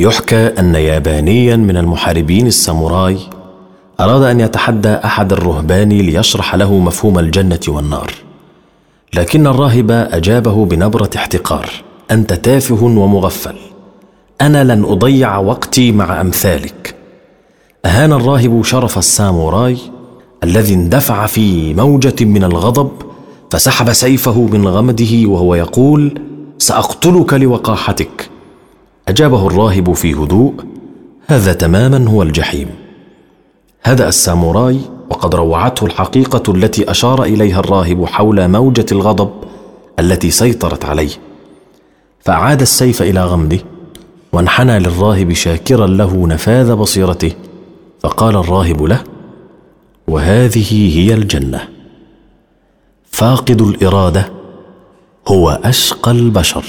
يحكى أن يابانيا من المحاربين الساموراي أراد أن يتحدى أحد الرهبان ليشرح له مفهوم الجنة والنار. لكن الراهب أجابه بنبرة احتقار أنت تافه ومغفل. أنا لن أضيع وقتي مع أمثالك. أهان الراهب شرف الساموراي الذي اندفع في موجة من الغضب فسحب سيفه من غمده وهو يقول سأقتلك لوقاحتك. أجابه الراهب في هدوء هذا تماما هو الجحيم. هدا الساموراي وقد روعته الحقيقة التي أشار إليها الراهب حول موجة الغضب التي سيطرت عليه. فأعاد السيف إلى غمده وانحنى للراهب شاكرا له نفاذ بصيرته. فقال الراهب له وهذه هي الجنة. فاقد الإرادة هو أشقى البشر.